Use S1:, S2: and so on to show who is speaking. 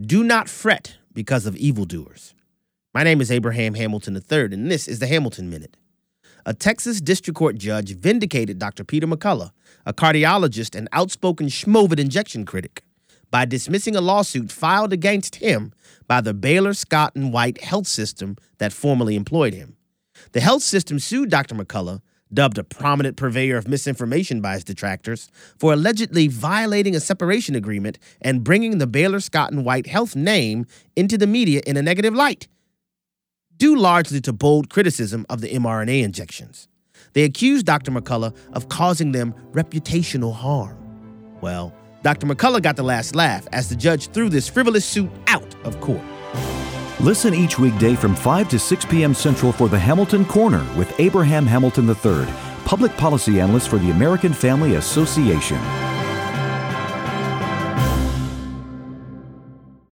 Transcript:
S1: Do not fret because of evildoers. My name is Abraham Hamilton III, and this is the Hamilton Minute. A Texas district court judge vindicated Dr. Peter McCullough, a cardiologist and outspoken schmovid injection critic, by dismissing a lawsuit filed against him by the Baylor Scott and White health system that formerly employed him. The health system sued Dr. McCullough dubbed a prominent purveyor of misinformation by his detractors, for allegedly violating a separation agreement and bringing the Baylor Scott and White health name into the media in a negative light, due largely to bold criticism of the mRNA injections. They accused Dr. McCullough of causing them reputational harm. Well, Dr. McCullough got the last laugh as the judge threw this frivolous suit out of court.
S2: Listen each weekday from 5 to 6 p.m. Central for the Hamilton Corner with Abraham Hamilton III, public policy analyst for the American Family Association.